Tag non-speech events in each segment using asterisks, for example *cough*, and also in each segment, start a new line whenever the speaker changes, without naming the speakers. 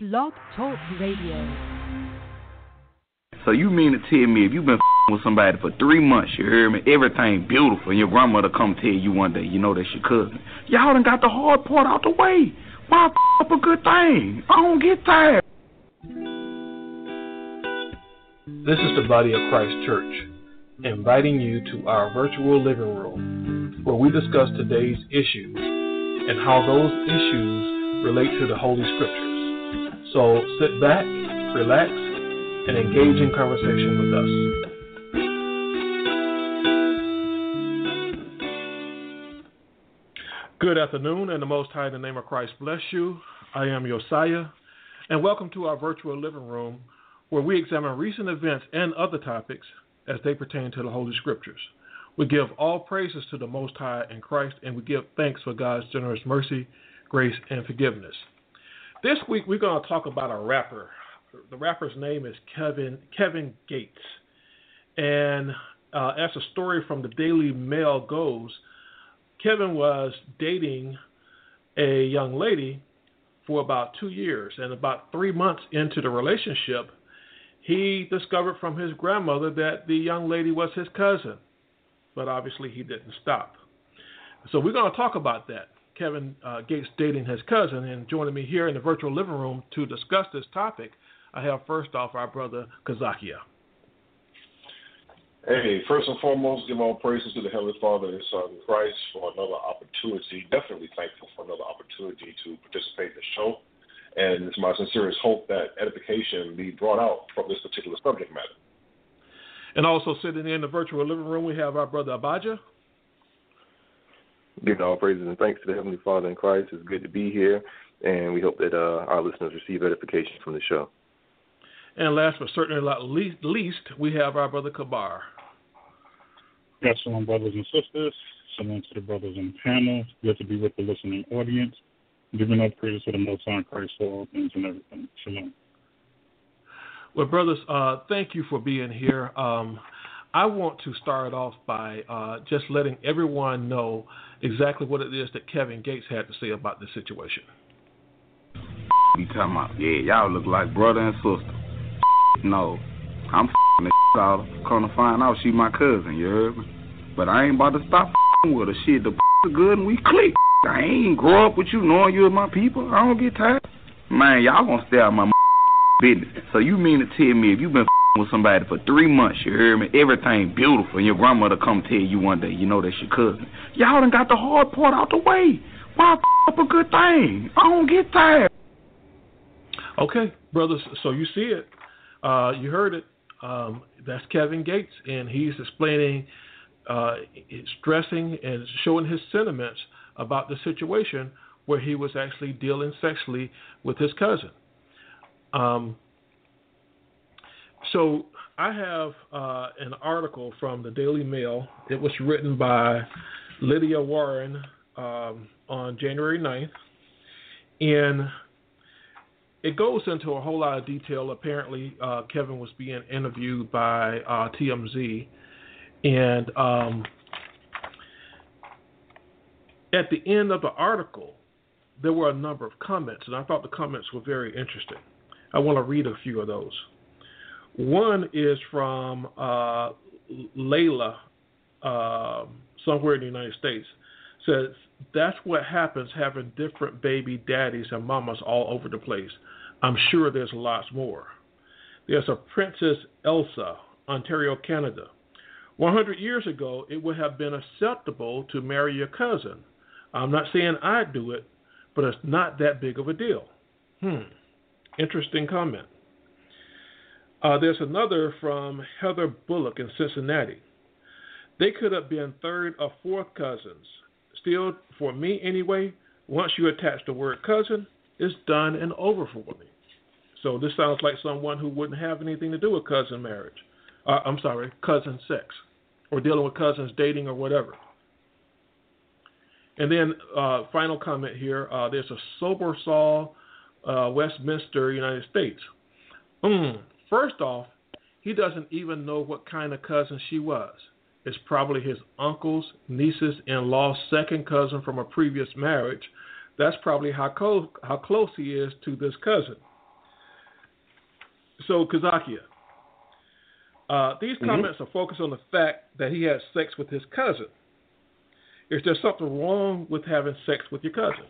Blog Talk Radio.
So you mean to tell me if you've been f***ing with somebody for three months, you hear me, everything beautiful, and your grandmother come tell you one day, you know that's your cousin. Y'all done got the hard part out the way. Why f- up a good thing? I don't get tired.
This is the Body of Christ Church, inviting you to our virtual living room where we discuss today's issues and how those issues relate to the Holy Scriptures. So sit back, relax, and engage in conversation with us. Good afternoon, and the Most High in the name of Christ bless you. I am Josiah, and welcome to our virtual living room where we examine recent events and other topics as they pertain to the Holy Scriptures. We give all praises to the Most High in Christ, and we give thanks for God's generous mercy, grace, and forgiveness. This week we're going to talk about a rapper. The rapper's name is Kevin Kevin Gates, and uh, as the story from the Daily Mail goes, Kevin was dating a young lady for about two years, and about three months into the relationship, he discovered from his grandmother that the young lady was his cousin, but obviously he didn't stop. So we're going to talk about that. Kevin uh, Gates dating his cousin, and joining me here in the virtual living room to discuss this topic, I have first off our brother Kazakia.
Hey, first and foremost, give all praises to the Heavenly Father and Son Christ for another opportunity. Definitely thankful for another opportunity to participate in the show. And it's my sincerest hope that edification be brought out from this particular subject matter.
And also sitting in the virtual living room, we have our brother Abaja.
Giving all praises and thanks to the Heavenly Father in Christ. It's good to be here, and we hope that uh, our listeners receive edification from the show.
And last but certainly not least, least we have our brother Kabar.
Yes, shalom, brothers and sisters. Shalom to the brothers on the panel. Good to be with the listening audience. Giving up praise to the Most High Christ for all things and everything. Shalom.
Well, brothers, uh, thank you for being here. Um, I want to start off by uh, just letting everyone know exactly what it is that Kevin Gates had to say about this situation.
You talking about? Yeah, y'all look like brother and sister. No, I'm *laughs* the out. *laughs* Come to find out she my cousin. You heard me? But I ain't about to stop *laughs* with her. Shit, the good and we click. I ain't grow up with you knowing you're my people. I don't get tired. Man, y'all gonna stay out my business. So you mean to tell me if you've been with somebody for three months, you hear me, everything beautiful, and your grandmother come tell you one day, you know that's your cousin. Y'all done got the hard part out the way. Why up a good thing? I don't get tired.
Okay, brothers, so you see it. Uh, you heard it. Um, that's Kevin Gates, and he's explaining, uh, stressing, and showing his sentiments about the situation where he was actually dealing sexually with his cousin. Um, so I have uh, an article from the Daily Mail. It was written by Lydia Warren um, on January 9th, and it goes into a whole lot of detail. Apparently, uh, Kevin was being interviewed by uh, TMZ, and um, at the end of the article, there were a number of comments, and I thought the comments were very interesting. I want to read a few of those. One is from uh, Layla, uh, somewhere in the United States, says that's what happens having different baby daddies and mamas all over the place. I'm sure there's lots more. There's a Princess Elsa, Ontario, Canada. 100 years ago, it would have been acceptable to marry your cousin. I'm not saying I'd do it, but it's not that big of a deal. Hmm. Interesting comment. Uh, there's another from Heather Bullock in Cincinnati. They could have been third or fourth cousins. Still, for me anyway, once you attach the word cousin, it's done and over for me. So this sounds like someone who wouldn't have anything to do with cousin marriage. Uh, I'm sorry, cousin sex, or dealing with cousins dating or whatever. And then uh, final comment here. Uh, there's a sober Saul, uh, Westminster, United States. Mm, first off, he doesn't even know what kind of cousin she was. It's probably his uncle's, niece's, in-law's second cousin from a previous marriage. That's probably how, co- how close he is to this cousin. so Kazakia, uh, these
Mm-hmm.
comments are focused on the fact that he had sex with his cousin. Is there something wrong with having sex with your cousin?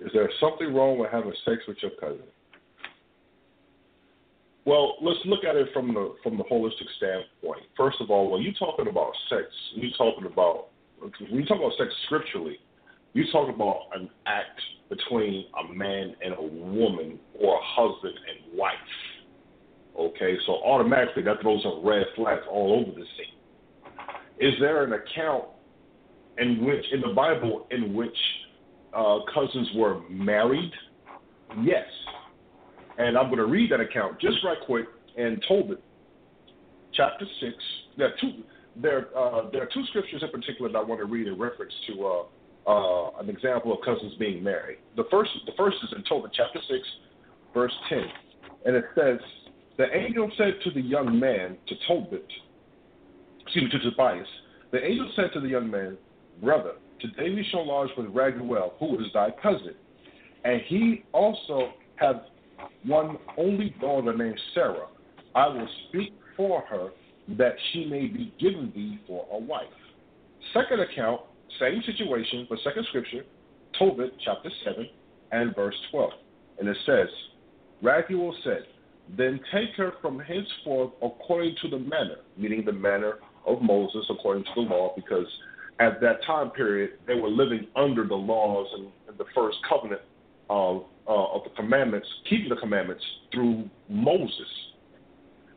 Is there something wrong with having sex with your cousin? Well, let's look at it from the from the holistic standpoint. First of all, when you're talking about sex, you're talking about when you talk about sex scripturally, you talk about an act between a man and a woman or a husband and wife. Okay, so automatically that throws up red flags all over the scene. Is there an account in which in the Bible in which uh, cousins were married? Yes. And I'm going to read that account just right quick in Tobit, chapter 6. There are two, there, uh, there are two scriptures in particular that I want to read in reference to uh, uh, an example of cousins being married. The first, the first is in Tobit, chapter 6, verse 10. And it says, The angel said to the young man, to Tobit, excuse me, to Tobias, the angel said to the young man, Brother, today we shall lodge with Raguel, who is thy cousin. And he also hath one only daughter named Sarah. I will speak for her, that she may be given thee for a wife. Second account, same situation, but second scripture, Tobit chapter 7 and verse 12. And it says, Raguel said, Then take her from henceforth according to the manner, meaning the manner of Moses according to the law, because at that time period they were living under the laws and, and the first covenant of uh, of the commandments, keeping the commandments through Moses.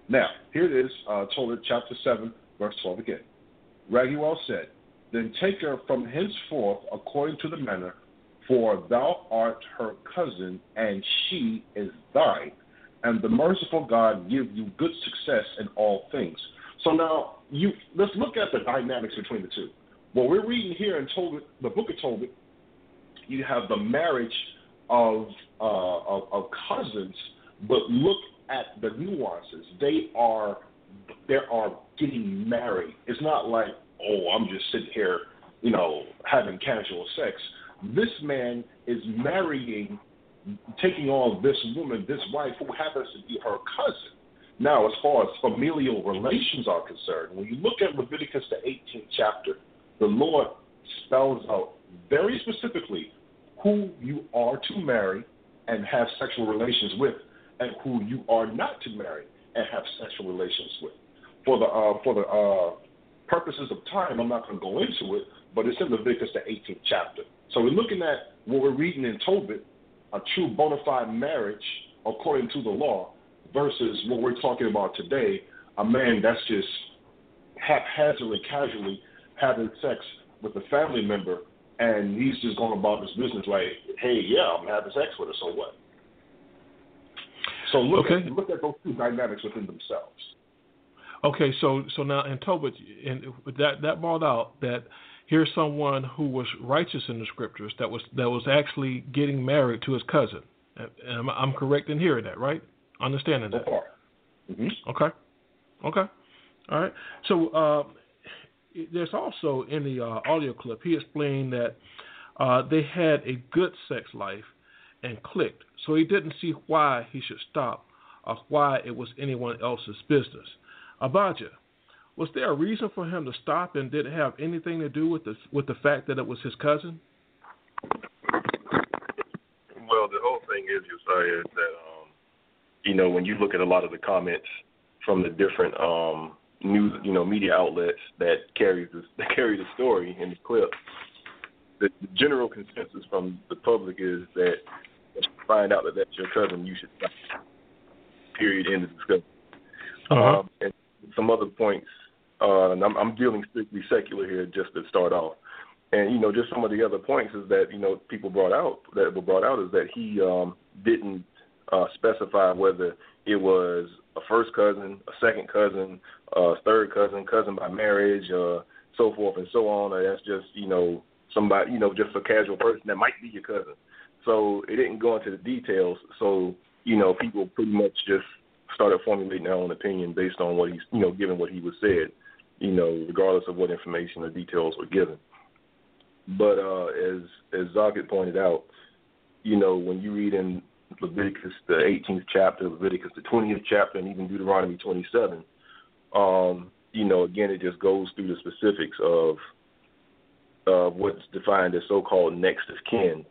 Now, here it is, uh, Tobit chapter 7, verse 12 again. Raguel said, Then take her from henceforth according to the manner, for thou art her cousin, and she is thine. And the merciful God give you good success in all things. So now, you let's look at the dynamics between the two. What we're reading here in Tobit, the book of Tobit, you have the marriage of, uh, of of cousins, but look at the nuances. They are they are getting married. It's not like oh I'm just sitting here, you know, having casual sex. This man is marrying, taking on this woman, this wife who happens to be her cousin. Now, as far as familial relations are concerned, when you look at Leviticus the 18th chapter, the Lord spells out very specifically who you are to marry and have sexual relations with, and who you are not to marry and have sexual relations with. For the uh, for the uh, purposes of time, I'm not going to go into it, but it's in Leviticus the 18th chapter. So we're looking at what we're reading in Tobit, a true bona fide marriage according to the law, versus what we're talking about today, a man that's just haphazardly, casually having sex with a family member, and he's just going about his business like, hey, yeah, I'm having sex with her, so what? So look
Okay.
at look at those two dynamics within themselves.
Okay, so so now in Tobit, and that that brought out that here's someone who was righteous in the scriptures that was that was actually getting married to his cousin. And I'm, I'm correct in hearing that, right? Understanding
So
that.
far. hmm
Okay. Okay. All right. So uh, there's also in the uh, audio clip, he explained that uh, they had a good sex life and clicked. So he didn't see why he should stop or why it was anyone else's business. Abaja, was there a reason for him to stop and did it have anything to do with the with the fact that it was his cousin?
Well, the whole thing is, Josiah, is that um, you know when you look at a lot of the comments from the different um, news, you know, media outlets that carry the *laughs* that carry the story in the clip, the, the general consensus from the public is that if you find out that that's your cousin, you should stop. Period. End of discussion.
Uh-huh.
Um, and some other points, uh, and I'm, I'm dealing strictly secular here just to start off. And you know, just some of the other points is that you know people brought out that were brought out is that he um, didn't uh, specify whether it was a first cousin, a second cousin, a third cousin, cousin by marriage, uh, so forth and so on. Or that's just you know somebody you know just a casual person that might be your cousin. So it didn't go into the details. So you know people pretty much just started formulating their own opinion based on what he's you know given what he was said. You know, regardless of what information or details were given. But uh, as as Zocket pointed out, you know, when you read in Leviticus the 18th chapter, Leviticus the 20th chapter, and even Deuteronomy 27. Um, you know, again, it just goes through the specifics of of what's defined as so-called next of kin,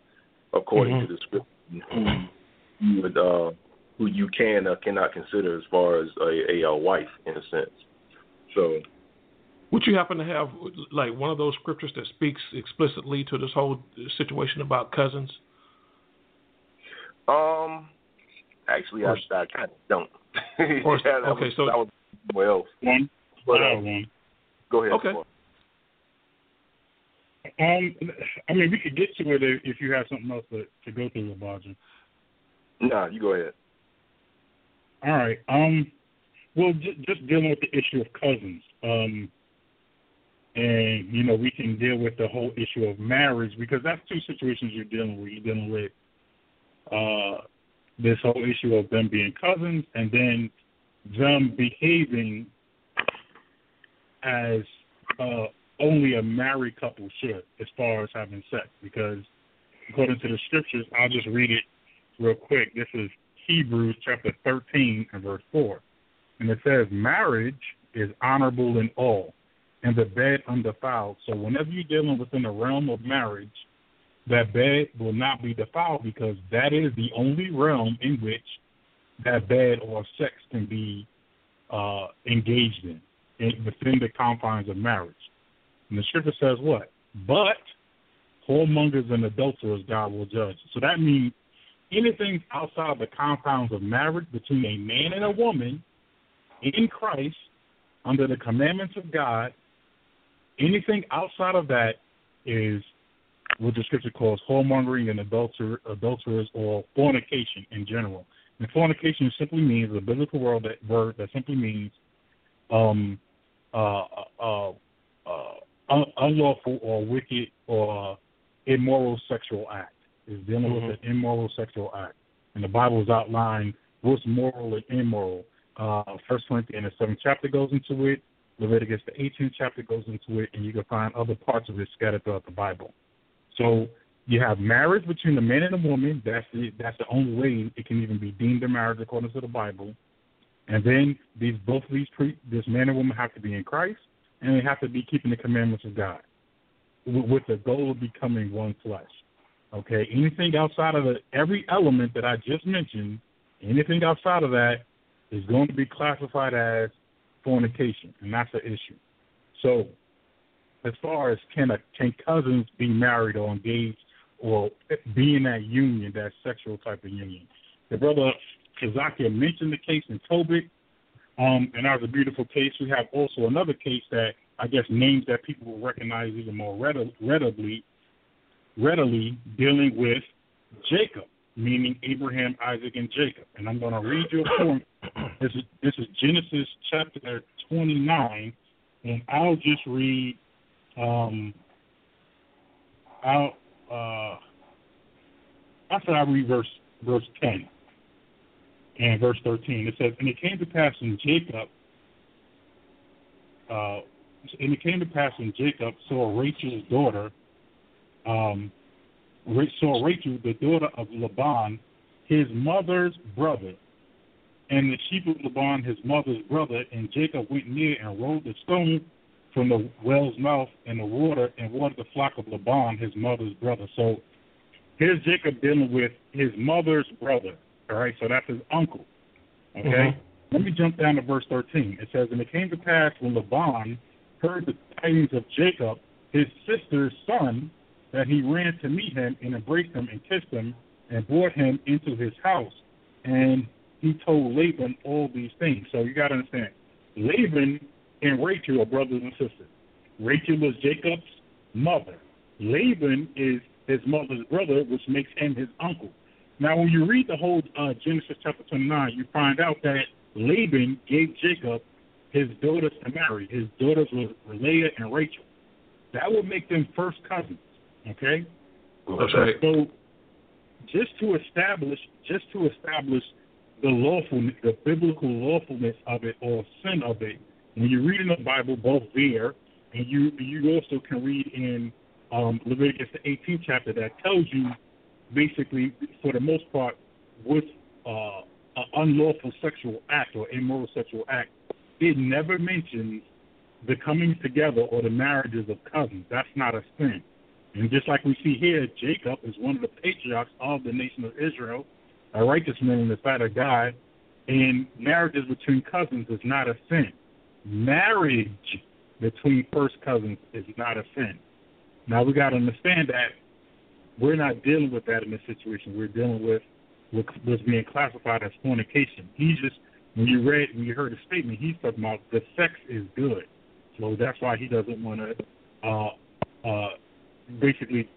according
Mhm.
to the scripture, who you would, uh, who you can or cannot consider as far as a, a, a wife in a sense. So,
Would you happen to have like one of those scriptures that speaks explicitly to this whole situation about cousins?
Um, actually, I, I kind of don't.
Or- *laughs*
yeah, that
okay,
was,
so-
that was somewhere else.
One.
But,
I
uh,
one.
go ahead.
Okay.
Paul.
Um, I mean, we could get to it if if you have something else to, to go through, Labaja.
Nah, you go ahead.
All right. Um, well, j- just dealing with the issue of cousins. Um, and you know, we can deal with the whole issue of marriage because that's two situations you're dealing with. You're dealing with uh, this whole issue of them being cousins, and then them behaving as uh, only a married couple should, as far as having sex. Because according to the scriptures, I'll just read it real quick. This is Hebrews chapter 13 and verse 4. And it says, Marriage is honorable in all, and the bed undefiled. So whenever you're dealing within the realm of marriage, that bed will not be defiled because that is the only realm in which that bed or sex can be uh, engaged in, in within the confines of marriage. And the scripture says what? But whoremongers and adulterers God will judge. So that means anything outside the confines of marriage between a man and a woman in Christ under the commandments of God, anything outside of that is what the scripture calls whoremongering and adulter, adulterers or fornication in general. And fornication simply means a biblical word that, word that simply means um, uh, uh, uh, un- unlawful or wicked or immoral sexual act. Is dealing
Mhm.
with an immoral sexual act, and the Bible is outlined what's moral and immoral. Uh, First Corinthians the seventh chapter goes into it. Leviticus the 18th chapter goes into it, and you can find other parts of it scattered throughout the Bible. So you have marriage between a man and a woman. That's the that's the only way it can even be deemed a marriage according to the Bible. And then these both of these this man and woman have to be in Christ, and they have to be keeping the commandments of God, with, with the goal of becoming one flesh. Okay, anything outside of the every element that I just mentioned, anything outside of that is going to be classified as fornication, and that's the issue. So, as far as can a, can cousins be married or engaged or be in that union, that sexual type of union? The brother Kazaki mentioned the case in Tobit, um, and that was a beautiful case. We have also another case that I guess names that people will recognize even more readily, readily, dealing with Jacob, meaning Abraham, Isaac, and Jacob. And I'm going to read you a poem. This is this is Genesis chapter 29, and I'll just read. Um, I'll uh, after I read verse verse 10 and verse 13. It says, "And it came to pass in Jacob." Uh, and it came to pass when Jacob saw Rachel's daughter, um, saw Rachel, the daughter of Laban, his mother's brother, and the sheep of Laban, his mother's brother, and Jacob went near and rolled the stone from the well's mouth and the water and watered the flock of Laban, his mother's brother. So here's Jacob dealing with his mother's brother. All right, so that's his uncle. Okay?
Mhm.
Let me jump down to verse 13. It says, And it came to pass when Laban heard the tidings of Jacob, his sister's son, that he ran to meet him and embraced him and kissed him and brought him into his house. And he told Laban all these things. So you got to understand, Laban and Rachel are brothers and sisters. Rachel is Jacob's mother. Laban is his mother's brother, which makes him his uncle. Now, when you read the whole uh, Genesis chapter 29, you find out that Laban gave Jacob his daughters to marry. His daughters were Leah and Rachel. That would make them first cousins. Okay.
That's right.
So, just to establish, just to establish the lawfulness, the biblical lawfulness of it or sin of it, when you read in the Bible, both there and you you also can read in um, Leviticus the 18th chapter that tells you basically, for the most part, with uh, an unlawful sexual act or immoral sexual act, it never mentions the coming together or the marriages of cousins. That's not a sin. And just like we see here, Jacob is one of the patriarchs of the nation of Israel, a righteous man in the sight of God, and marriages between cousins is not a sin. Marriage between first cousins is not a sin. Now we got to understand that we're not dealing with that in this situation. We're dealing with what's being classified as fornication. He just when you read when you heard the statement, he's talking about the sex is good, so that's why he doesn't want to uh, uh, basically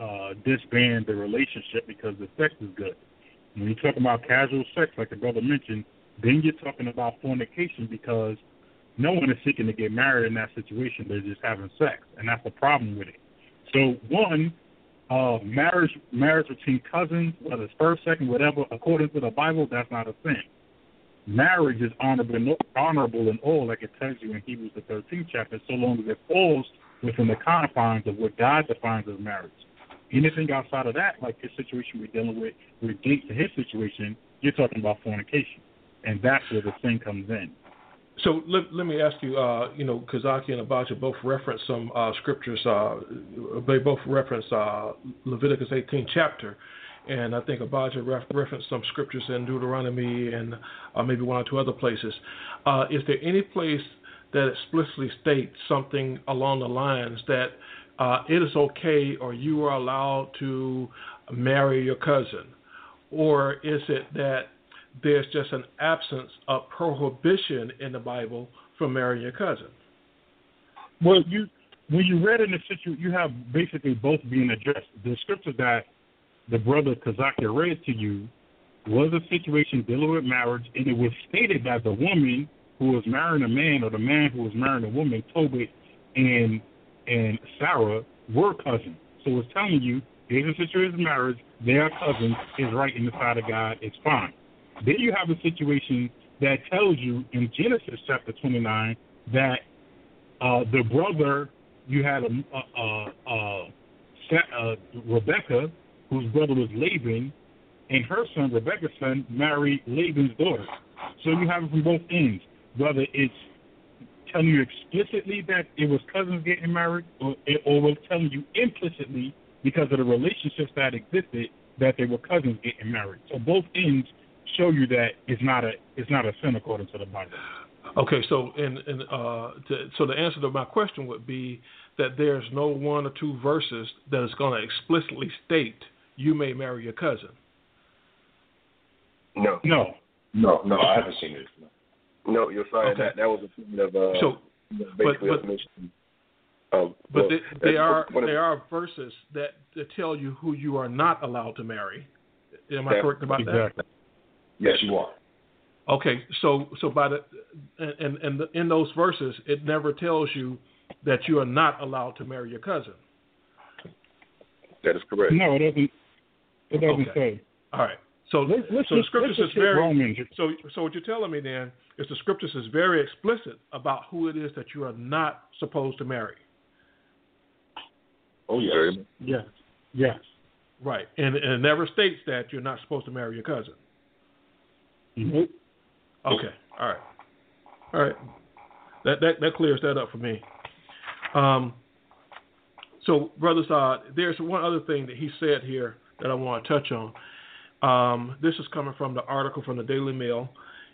uh, disband the relationship because the sex is good. When you're talking about casual sex, like the brother mentioned, then you're talking about fornication because no one is seeking to get married in that situation. They're just having sex, and that's the problem with it. So one, uh, marriage marriage between cousins, whether it's first, second, whatever, according to the Bible, that's not a sin. Marriage is honorable, honorable in all, like it tells you in Hebrews the 13th chapter, so long as it falls within the confines of what God defines as marriage. Anything outside of that, like his situation we're dealing with, relates to his situation, you're talking about fornication, and that's where the sin comes in.
So let, let me ask you, uh, you know, Kazaki and Abacha both reference some uh, scriptures. Uh, they both reference uh, Leviticus 18 chapter, and I think Abacha ref- referenced some scriptures in Deuteronomy and uh, maybe one or two other places. Uh, is there any place that explicitly states something along the lines that it is okay or you are allowed to marry your cousin, or is it that there's just an absence of prohibition in the Bible for marrying your cousin.
Well, you when you read in the situation, you have basically both being addressed. The scripture that the brother Kazaki read to you was a situation dealing with marriage, and it was stated that the woman who was marrying a man or the man who was marrying a woman, Tobit and and Sarah, were cousins. So it's telling you there's a situation of marriage, they are cousins, is right in the sight of God, it's fine. Then you have a situation that tells you in Genesis chapter 29 that uh, the brother, you had a, a, a, a, Rebecca, whose brother was Laban, and her son, Rebecca's son, married Laban's daughter. So you have it from both ends. Whether it's telling you explicitly that it was cousins getting married, or, or was telling you implicitly because of the relationships that existed that they were cousins getting married. So both ends show you that it's not a it's not a sin according to the Bible.
Okay, so in, in uh, to, so the answer to my question would be that there's no one or two verses that is going to explicitly state you may marry your cousin.
No,
no,
no, no. I haven't seen it.
No, no you're sorry. Okay. That that was a point of uh,
so, but, but,
um,
but well, there are there are verses that, that tell you who you are not allowed to marry. Am I correct about
exactly.
that?
Yes, you are.
Okay, so so by the and and the, in those verses, it never tells you that you are not allowed to marry your cousin.
That is correct.
No, it doesn't. It doesn't
okay.
say.
All right. So,
let's, let's
so the scriptures
is
very
Romans.
so so what you're telling me then is the scriptures is very explicit about who it is that you are not supposed to marry.
Oh yes.
Yes. Yes.
Right, and, and it never states that you're not supposed to marry your cousin.
Mm-hmm.
Okay. All right. All right. That that that clears that up for me. Um. So, brother Saad, there's one other thing that he said here that I want to touch on. Um, this is coming from the article from the Daily Mail,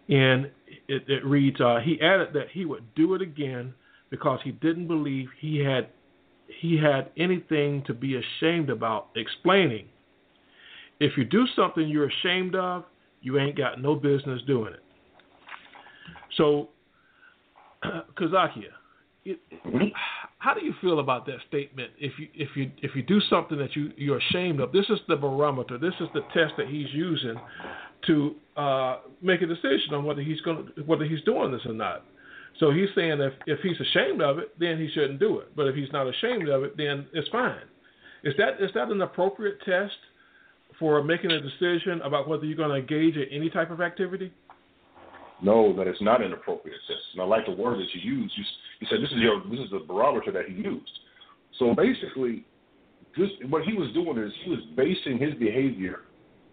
and it, it reads: uh, He added that he would do it again because he didn't believe he had he had anything to be ashamed about explaining. If you do something you're ashamed of, you ain't got no business doing it. So, *clears throat* Kazakia, how do you feel about that statement? If you if you if you do something that you you're ashamed of, this is the barometer. This is the test that he's using to uh, make a decision on whether he's going whether he's doing this or not. So he's saying if if he's ashamed of it, then he shouldn't do it. But if he's not ashamed of it, then it's fine. Is that is that an appropriate test for making a decision about whether you're going to engage in any type of activity?
No, that it's not an appropriate test. And I like the word that you used. You, you said this is your this is the barometer that he used. So basically, this, what he was doing is he was basing his behavior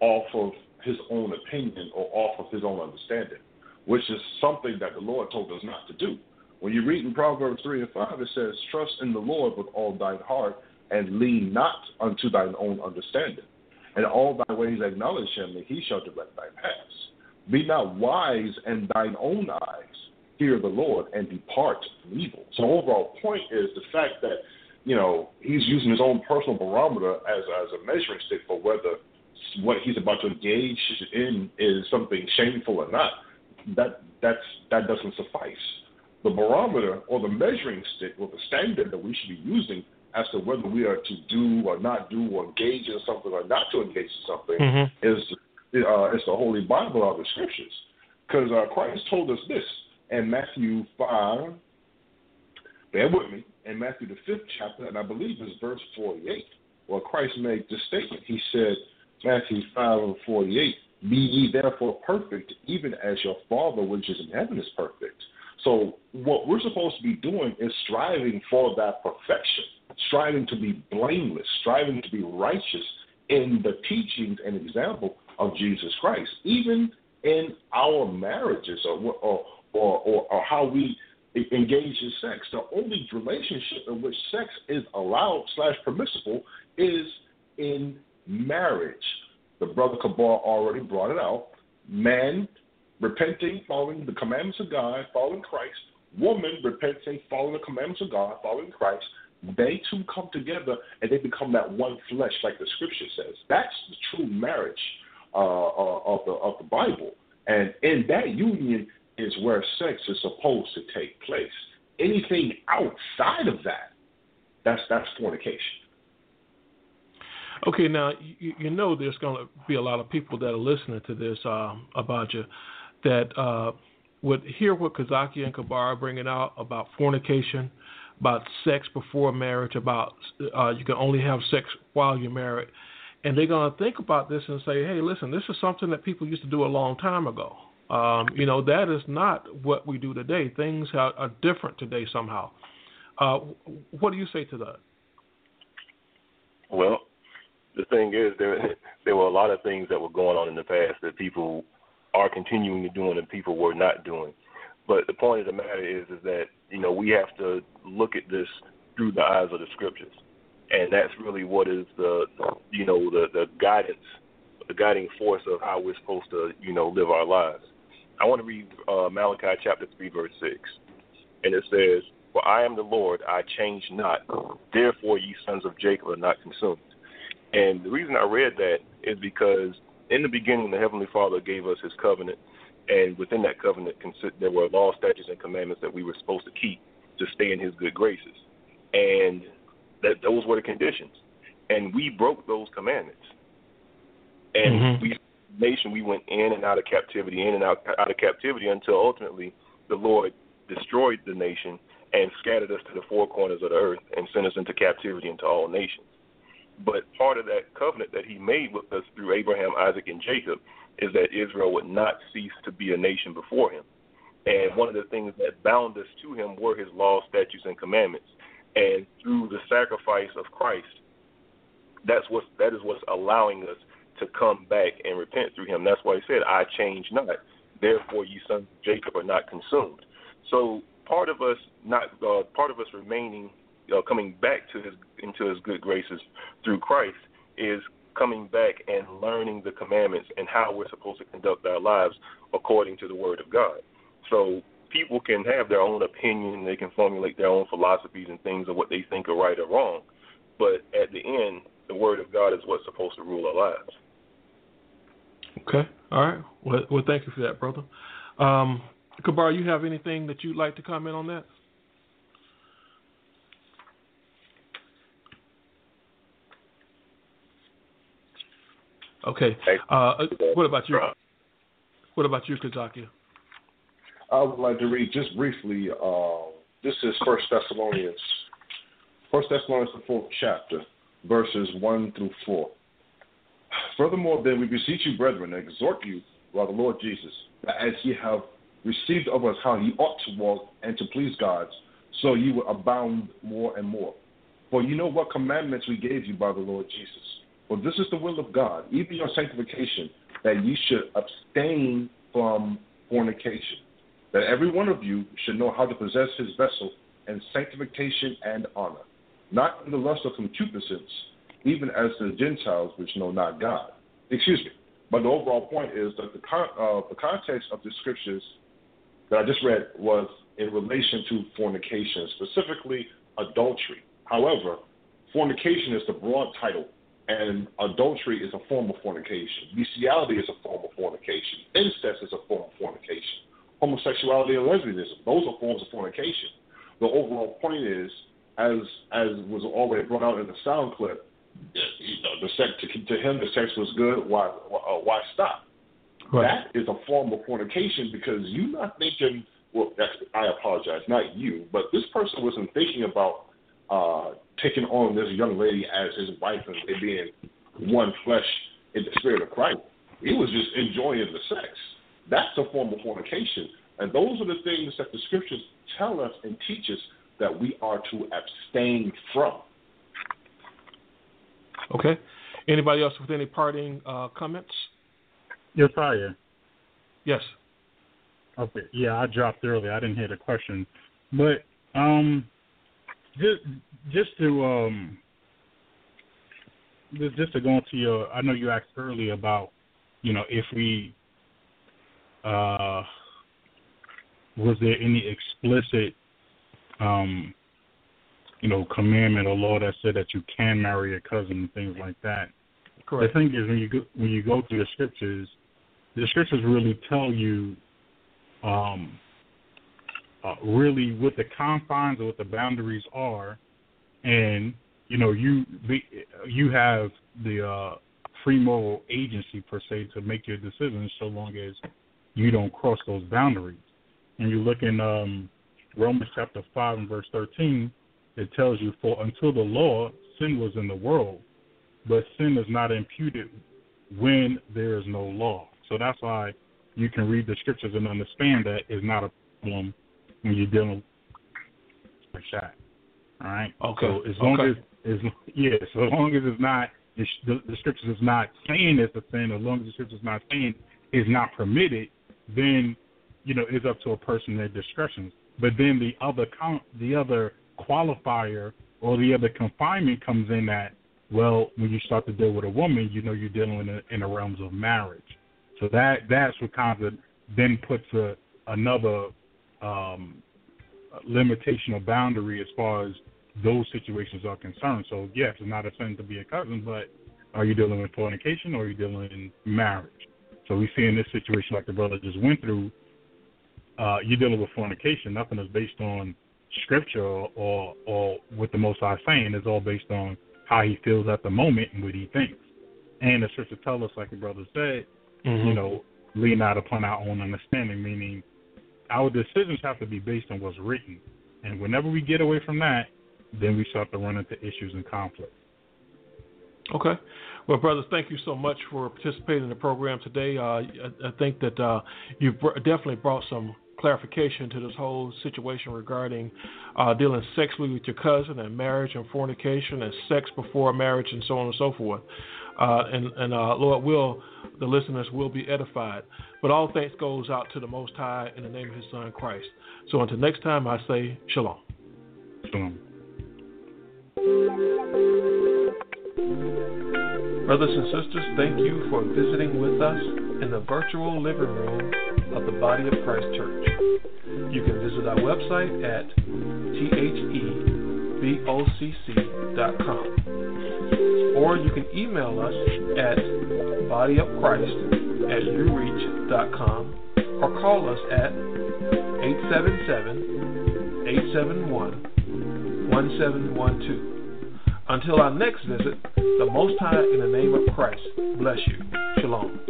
off of his own opinion or off of his own understanding, which is something that the Lord told us not to do. When you read in Proverbs 3 and 5, it says, Trust in the Lord with all thine heart and lean not unto thine own understanding. And all thy ways acknowledge him, and he shall direct thy paths. Be not wise in thine own eyes. Fear the Lord and depart from evil. So, overall point is the fact that you know he's using his own personal barometer as as a measuring stick for whether what he's about to engage in is something shameful or not. That that's that doesn't suffice. The barometer or the measuring stick or the standard that we should be using as to whether we are to do or not do or engage in something or not to engage in something
mm-hmm.
is uh, it's the Holy Bible of the Scriptures. Because uh, Christ told us this in Matthew 5, bear with me, in Matthew the fifth chapter, and I believe it's verse 48, where Christ made this statement. He said, Matthew 5 and 48, Be ye therefore perfect, even as your Father which is in heaven is perfect. So, what we're supposed to be doing is striving for that perfection, striving to be blameless, striving to be righteous in the teachings and example of Jesus Christ, even in our marriages or, or, or, or, or how we engage in sex. The only relationship in which sex is allowed slash permissible is in marriage. The brother Kabar already brought it out. Man repenting, following the commandments of God, following Christ. Woman repenting, following the commandments of God, following Christ. They two come together and they become that one flesh, like the scripture says. That's the true marriage uh, uh of the of the Bible. And in that union is where sex is supposed to take place. Anything outside of that, that's that's fornication.
Okay, now you, you know there's going to be a lot of people that are listening to this about you that uh, would hear what Kazaki and Kabara are bringing out about fornication, about sex before marriage, about uh, you can only have sex while you're married, and they're going to think about this and say, "Hey, listen, this is something that people used to do a long time ago." Um, you know, that is not what we do today. Things are, are different today somehow. Uh, what do you say to that?
Well, the thing is, there *laughs* there were a lot of things that were going on in the past that people are continuing to do and people were not doing. But the point of the matter is, is that you know we have to look at this through the eyes of the scriptures, and that's really what is the you know the the guidance, the guiding force of how we're supposed to you know live our lives. I want to read uh, Malachi chapter 3, verse 6. And it says, For I am the Lord, I change not. Therefore, ye sons of Jacob are not consumed. And the reason I read that is because in the beginning, the Heavenly Father gave us his covenant. And within that covenant, there were law, statutes, and commandments that we were supposed to keep to stay in his good graces. And that those were the conditions. And we broke those commandments. And mm-hmm. we nation we went in and out of captivity, in and out, out of captivity until ultimately the Lord destroyed the nation and scattered us to the four corners of the earth and sent us into captivity into all nations. But part of that covenant that he made with us through Abraham, Isaac, and Jacob is that Israel would not cease to be a nation before him. And one of the things that bound us to him were his laws, statutes, and commandments. And through the sacrifice of Christ, that's what that is what's allowing us to come back and repent through him. That's why he said, I change not. Therefore, you sons of Jacob are not consumed. So part of us not uh, part of us remaining uh, coming back to his into his good graces through Christ is coming back and learning the commandments and how we're supposed to conduct our lives according to the Word of God. So people can have their own opinion, they can formulate their own philosophies and things of what they think are right or wrong, but at the end, the Word of God is what's supposed to rule our lives.
Okay. All right. Well, well thank you for that, brother. Um, Kabar, you have anything that you'd like to comment on that? Okay. Uh, what about you? What about you, Kazaki?
I would like to read just briefly. Uh, this is First Thessalonians, First Thessalonians, the fourth chapter, verses one through four. Furthermore, then we beseech you, brethren, and exhort you by the Lord Jesus, that as ye have received of us how ye ought to walk and to please God, so ye will abound more and more. For you know what commandments we gave you by the Lord Jesus. For this is the will of God, even your sanctification, that ye should abstain from fornication, that every one of you should know how to possess his vessel in sanctification and honor, not in the lust of concupiscence, even as the Gentiles which know not God. Excuse me. But the overall point is that the, con- uh, the context of the scriptures that I just read was in relation to fornication, specifically adultery. However, fornication is the broad title, and adultery is a form of fornication. Bestiality is a form of fornication. Incest is a form of fornication. Homosexuality and lesbianism, those are forms of fornication. The overall point is, as as was already brought out in the sound clip, you know, the sex to, to him the sex was good. Why uh, why stop? Right. That is a form of fornication because you're not thinking. Well, I apologize, not you, but this person wasn't thinking about uh, taking on this young lady as his wife and they being one flesh in the spirit of Christ. He was just enjoying the sex. That's a form of fornication. And those are the things that the scriptures tell us and teach us that we are to abstain from.
Okay. Anybody else with any parting uh, comments?
Yes, I am.
Yes.
Okay. Yeah, I dropped earlier. I didn't hear the question, but um, just just to um, just, just to go into your. I know you asked earlier about, you know, if we uh, was there any explicit um you know, commandment or law that said that you can marry your cousin and things like that.
Correct.
The thing is, when you go, when you go through the scriptures, the scriptures really tell you, um, uh, really what the confines or what the boundaries are, and you know, you you have the uh, free moral agency per se to make your decisions, so long as you don't cross those boundaries. And you look in um, Romans chapter five and verse thirteen it tells you, For until the law, sin was in the world, but sin is not imputed when there is no law. So that's why you can read the scriptures and understand that is not a problem when you're dealing with shot. All right.
Okay.
So as long
okay.
as, as yeah, so as long as it's not the, the scriptures is not saying it's a sin, as long as the scriptures is not saying it's not permitted, then you know it's up to a person their discretion. But then the other count, the other qualifier or the other confinement comes in that, well, when you start to deal with a woman, you know you're dealing in, a, in the realms of marriage. So that that's what kind of then puts a, another um, limitation or boundary as far as those situations are concerned. So yes, it's not a sin to be a cousin, but are you dealing with fornication or are you dealing in marriage? So we see in this situation, like the brother just went through, uh, you're dealing with fornication. Nothing is based on scripture or or or what the Most High is saying is all based on how he feels at the moment and what he thinks. And the scripture tells us, like the brother said, mm-hmm. you know, lean not upon our own understanding, meaning our decisions have to be based on what's written. And whenever we get away from that, then we start to run into issues and conflict.
Okay. Well, brothers, thank you so much for participating in the program today. Uh, I, I, think that uh, you've definitely brought some clarification to this whole situation regarding uh, dealing sexually with your cousin and marriage and fornication and sex before marriage and so on and so forth. Uh, and, and uh, Lord will, the listeners will be edified. But all thanks goes out to the Most High in the name of His Son Christ. So until next time, I say shalom.
Shalom.
Brothers and sisters, thank you for visiting with us in the virtual living room of the Body of Christ Church. You can visit our website at thebocc.com or you can email us at bodyofchrist at ureach.com or call us at 877 871 1712. Until our next visit, the Most High in the name of Christ bless you. Shalom.